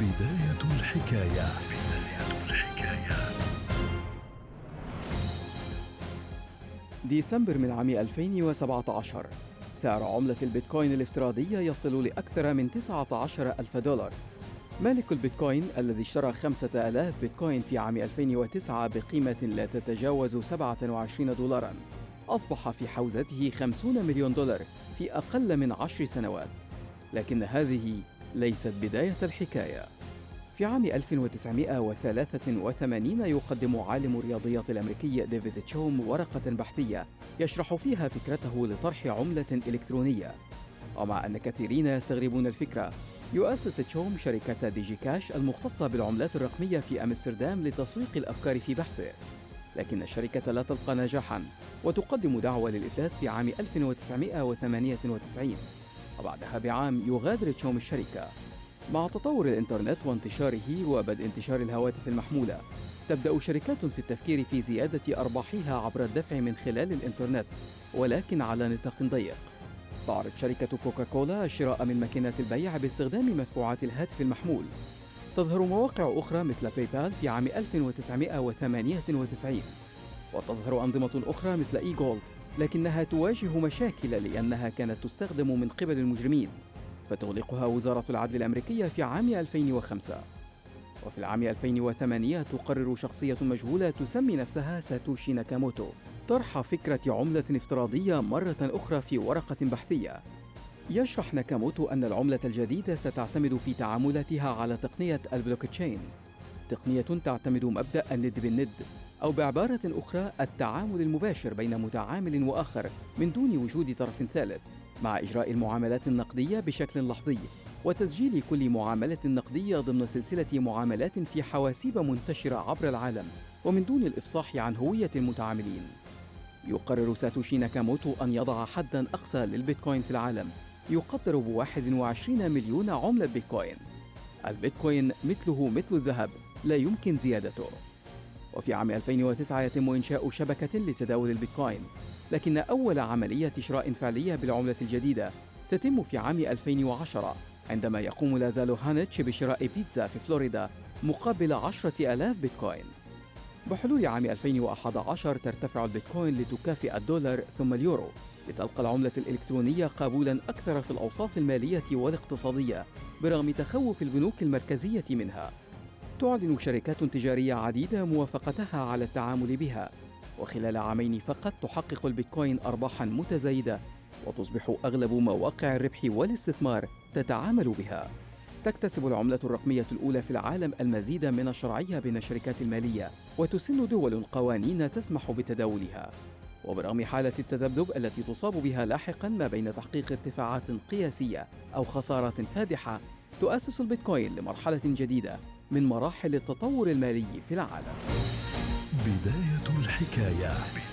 بداية الحكاية. ديسمبر من عام 2017 سعر عملة البيتكوين الافتراضية يصل لأكثر من 19 ألف دولار. مالك البيتكوين الذي اشترى 5000 بيتكوين في عام 2009 بقيمة لا تتجاوز 27 دولارا. أصبح في حوزته 50 مليون دولار في أقل من عشر سنوات. لكن هذه ليست بداية الحكاية. في عام 1983 يقدم عالم الرياضيات الأمريكي ديفيد تشوم ورقة بحثية يشرح فيها فكرته لطرح عملة إلكترونية. ومع أن كثيرين يستغربون الفكرة يؤسس تشوم شركة ديجي كاش المختصة بالعملات الرقمية في أمستردام لتسويق الأفكار في بحثه. لكن الشركة لا تلقى نجاحا وتقدم دعوى للإفلاس في عام 1998 وبعدها بعام يغادر تشوم الشركة. مع تطور الإنترنت وانتشاره وبدء انتشار الهواتف المحمولة تبدأ شركات في التفكير في زيادة أرباحها عبر الدفع من خلال الإنترنت ولكن على نطاق ضيق. تعرض شركة كوكاكولا الشراء من ماكينات البيع باستخدام مدفوعات الهاتف المحمول. تظهر مواقع أخرى مثل باي بال في عام 1998 وتظهر أنظمة أخرى مثل إي جولد لكنها تواجه مشاكل لأنها كانت تستخدم من قبل المجرمين فتغلقها وزارة العدل الأمريكية في عام 2005 وفي العام 2008 تقرر شخصية مجهولة تسمي نفسها ساتوشي ناكاموتو طرح فكرة عملة افتراضية مرة أخرى في ورقة بحثية. يشرح ناكاموتو أن العملة الجديدة ستعتمد في تعاملاتها على تقنية البلوكتشين. تقنية تعتمد مبدأ الند بالند أو بعبارة أخرى التعامل المباشر بين متعامل وآخر من دون وجود طرف ثالث مع إجراء المعاملات النقدية بشكل لحظي وتسجيل كل معاملة نقدية ضمن سلسلة معاملات في حواسيب منتشرة عبر العالم ومن دون الإفصاح عن هوية المتعاملين. يقرر ساتوشي ناكاموتو أن يضع حدا أقصى للبيتكوين في العالم يقدر ب 21 مليون عملة بيتكوين. البيتكوين مثله مثل الذهب لا يمكن زيادته. وفي عام 2009 يتم إنشاء شبكة لتداول البيتكوين لكن أول عملية شراء فعلية بالعملة الجديدة تتم في عام 2010 عندما يقوم لازلو هانيتش بشراء بيتزا في فلوريدا مقابل عشرة ألاف بيتكوين. بحلول عام 2011 ترتفع البيتكوين لتكافئ الدولار ثم اليورو لتلقى العملة الإلكترونية قبولا أكثر في الأوساط المالية والاقتصادية برغم تخوف البنوك المركزية منها. تعلن شركات تجارية عديدة موافقتها على التعامل بها وخلال عامين فقط تحقق البيتكوين أرباحا متزايدة وتصبح أغلب مواقع الربح والاستثمار تتعامل بها. تكتسب العملة الرقمية الأولى في العالم المزيد من الشرعية بين الشركات المالية وتسن دول قوانين تسمح بتداولها. وبرغم حالة التذبذب التي تصاب بها لاحقا ما بين تحقيق ارتفاعات قياسية أو خسارات فادحة تؤسس البيتكوين لمرحلة جديدة. من مراحل التطور المالي في العالم. بداية الحكاية. بداية